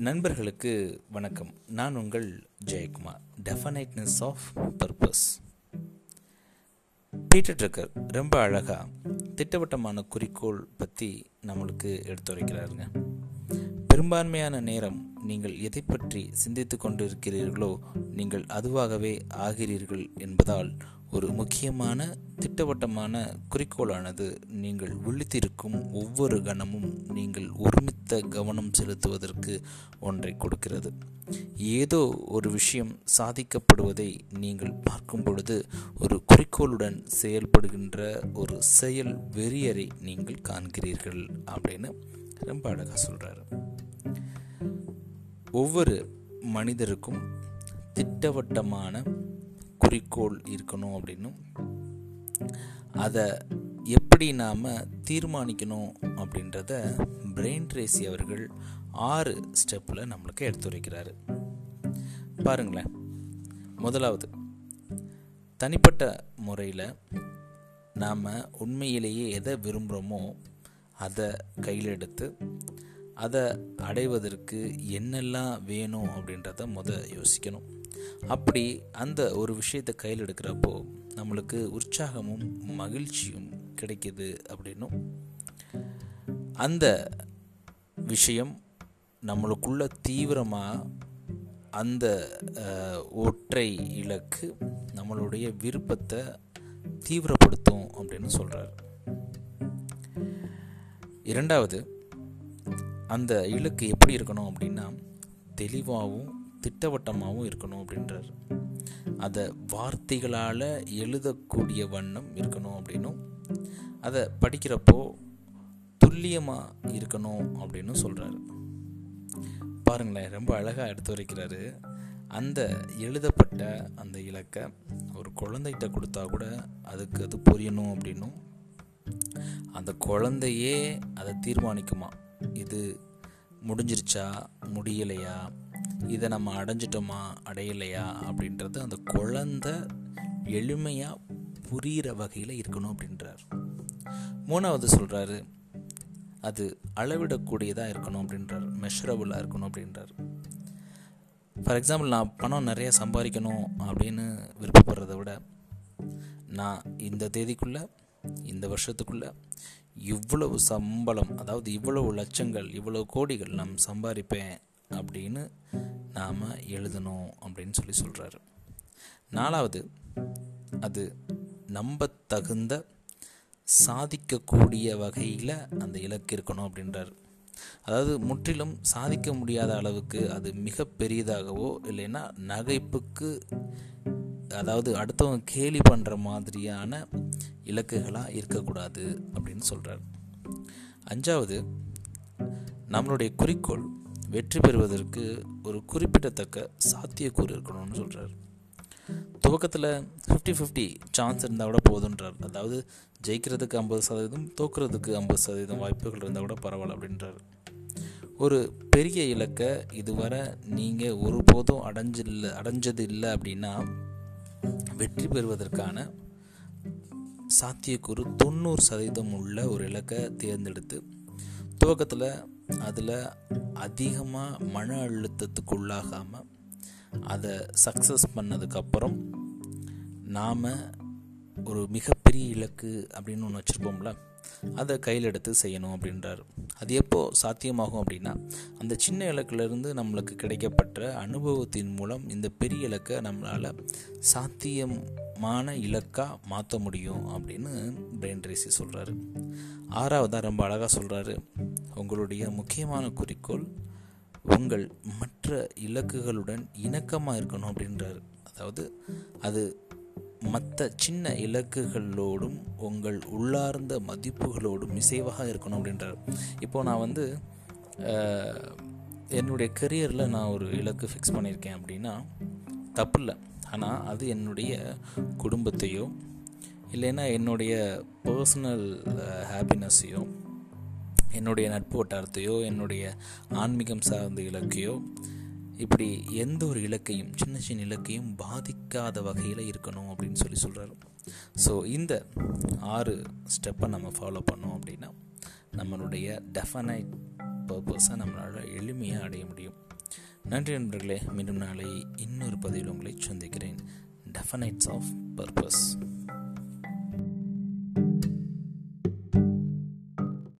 நண்பர்களுக்கு வணக்கம். நான் உங்கள் Jayakumar. Definiteness of purpose Peter Drucker ரொம்ப அழகாக திட்டவட்டமான குறிக்கோள் பற்றி நம்மளுக்கு எடுத்துரைக்கிறாருங்க. பெரும்பான்மையான நேரம் நீங்கள் எதை பற்றி சிந்தித்து கொண்டிருக்கிறீர்களோ நீங்கள் அதுவாகவே ஆகிறீர்கள் என்பதால் ஒரு முக்கியமான திட்டவட்டமான குறிக்கோளானது நீங்கள் விழித்திருக்கும் ஒவ்வொரு கணமும் நீங்கள் ஒருமித்த கவனம் செலுத்துவதற்கு ஒன்றை கொடுக்கிறது. ஏதோ ஒரு விஷயம் சாதிக்கப்படுவதை நீங்கள் பார்க்கும் பொழுது ஒரு குறிக்கோளுடன் செயல்படுகின்ற ஒரு செயல் வெறியரை நீங்கள் காண்கிறீர்கள் அப்படின்னு ரொம்ப அழகாக சொல்கிறாரு ஒவ்வொரு மனிதருக்கும் திட்டவட்டமான குறிக்கோள் இருக்கணும் அப்படின்னும். அதை எப்படி நாம் தீர்மானிக்கணும் அப்படின்றத பிரெயின் ட்ரேசி அவர்கள் ஆறு ஸ்டெப்பில் நம்மளுக்கு எடுத்துரைக்கிறாரு பாருங்களேன். முதலாவது தனிப்பட்ட முறையில் நாம் உண்மையிலேயே எதை விரும்புகிறோமோ அதை கையில் எடுத்து அதை அடைவதற்கு என்னெல்லாம் வேணும் அப்படின்றத முத யோசிக்கணும். அப்படி அந்த ஒரு விஷயத்தை கையில் எடுக்கிறப்போ நம்மளுக்கு உற்சாகமும் மகிழ்ச்சியும் கிடைக்கிது அப்படின்னும். அந்த விஷயம் நம்மளுக்குள்ள தீவிரமாக அந்த ஒற்றை இலக்கு நம்மளுடைய விருப்பத்தை தீவிரப்படுத்தும் அப்படின்னு சொல்கிறார் இரண்டாவது அந்த இலக்கு எப்படி இருக்கணும் அப்படின்னா தெளிவாகவும் திட்டவட்டமாகவும் இருக்கணும் அப்படின்றார். அதை வார்த்தைகளால் எழுதக்கூடிய வண்ணம் இருக்கணும் அப்படின்னும் அதை படிக்கிறப்போ துல்லியமாக இருக்கணும் அப்படின்னு சொல்கிறாரு பாருங்களேன் ரொம்ப அழகாக எடுத்து வரைக்கிறாரு. அந்த எழுதப்பட்ட அந்த இலக்கை ஒரு குழந்தைகிட்ட கொடுத்தா கூட அதுக்கு அது புரியணும் அப்படின்னும். அந்த குழந்தையே அதை தீர்மானிக்குமா? இது முடிஞ்சிருச்சா? முடியலையா? இதை நம்ம அடைஞ்சிட்டோமா அடையலையா அப்படின்றது அந்த குழந்த எளிமையாக புரிகிற வகையில் இருக்கணும் அப்படின்றார். மூணாவது சொல்கிறாரு அது அளவிடக்கூடியதாக இருக்கணும் அப்படின்றார் மெஷரபுளாக இருக்கணும் அப்படின்றார். ஃபார் எக்ஸாம்பிள் நான் பணம் நிறைய சம்பாதிக்கணும் அப்படின்னு விருப்பப்படுறத விட நான் இந்த தேதிக்குள்ளே இந்த வருஷத்துக்குள்ளே இவ்வளவு சம்பளம் அதாவது இவ்வளவு லட்சங்கள் இவ்வளவு கோடிகள் நான் சம்பாதிப்பேன் அப்படின்னு நாம் எழுதணும் அப்படின்னு சொல்லி சொல்கிறாரு நாலாவது அது நம்ப தகுந்த சாதிக்கக்கூடிய வகையில் அந்த இலக்கு இருக்கணும் அப்படின்றார். அதாவது முற்றிலும் சாதிக்க முடியாத அளவுக்கு அது மிக பெரியதாகவோ இல்லைன்னா நகைப்புக்கு அதாவது அடுத்தவங்க கேலி பண்ணுற மாதிரியான இலக்குகளாக இருக்கக்கூடாது அப்படின்னு சொல்கிறார் அஞ்சாவது நம்மளுடைய குறிக்கோள் வெற்றி பெறுவதற்கு ஒரு குறிப்பிடத்தக்க சாத்தியக்கூறு இருக்கணும்னு சொல்கிறார் துவக்கத்தில் ஃபிஃப்டி ஃபிஃப்டி சான்ஸ் இருந்தால் கூட போதுன்றார். அதாவது ஜெயிக்கிறதுக்கு ஐம்பது சதவீதம் தோக்குறதுக்கு ஐம்பது சதவீதம் வாய்ப்புகள் இருந்தால் கூட பரவாயில்ல அப்படின்றார். ஒரு பெரிய இலக்கை இதுவரை நீங்கள் ஒருபோதும் அடைஞ்சில்ல அடைஞ்சது இல்லை அப்படின்னா வெற்றி பெறுவதற்கான சாத்தியக்கூறு தொண்ணூறு சதவீதம் உள்ள ஒரு இலக்கை தேர்ந்தெடுத்து துவக்கத்தில் அதில் அதிகமாக மன அழுத்தத்துக்கு உள்ளாகாமல் அதை சக்ஸஸ் பண்ணதுக்கப்புறம் நாம் ஒரு மிகப்பெரிய இலக்கு அப்படின்னு ஒன்று வச்சுருப்போம்ல அதை கையில் எடுத்து செய்யணும் அப்படின்றார். அது எப்போ சாத்தியமாகும் அப்படின்னா அந்த சின்ன இலக்கிலிருந்து நம்மளுக்கு கிடைக்கப்பட்ட அனுபவத்தின் மூலம் இந்த பெரிய இலக்கை நம்மளால் சாத்தியமான இலக்காக மாற்ற முடியும் அப்படின்னு பிரெயின் ரேசி சொல்கிறாரு ஆறாவதாக ரொம்ப அழகாக சொல்கிறாரு உங்களுடைய முக்கியமான குறிக்கோள் உங்கள் மற்ற இலக்குகளுடன் இணக்கமாக இருக்கணும் அப்படின்றார். அதாவது அது மற்ற சின்ன இலக்குகளோடும் உங்கள் உள்ளார்ந்த மதிப்புகளோடும் இசைவாக இருக்கணும் அப்படின்றார். இப்போது நான் வந்து என்னுடைய கரியரில் நான் ஒரு இலக்கு ஃபிக்ஸ் பண்ணியிருக்கேன் அப்படின்னா தப்பு இல்லை ஆனால் அது என்னுடைய குடும்பத்தையோ இல்லைன்னா என்னுடைய பர்சனல் ஹாப்பினஸ்ஸையோ என்னுடைய நட்பு வட்டாரத்தையோ என்னுடைய ஆன்மீகம் சார்ந்த இலக்கையோ இப்படி எந்த ஒரு இலக்கையும் சின்ன சின்ன இலக்கையும் பாதிக்காத வகையில் இருக்கணும் அப்படின்னு சொல்லி சொல்கிறாரு ஸோ இந்த ஆறு ஸ்டெப்பை நம்ம ஃபாலோ பண்ணோம் அப்படின்னா நம்மளுடைய டெஃபனைட் பர்பஸை நம்மளால் எளிமையாக அடைய முடியும். நன்றி நண்பர்களே மீண்டும் நாளை இன்னொரு பதிவில் உங்களை சந்திக்கிறேன். டெஃபனைட்ஸ் ஆஃப் பர்பஸ்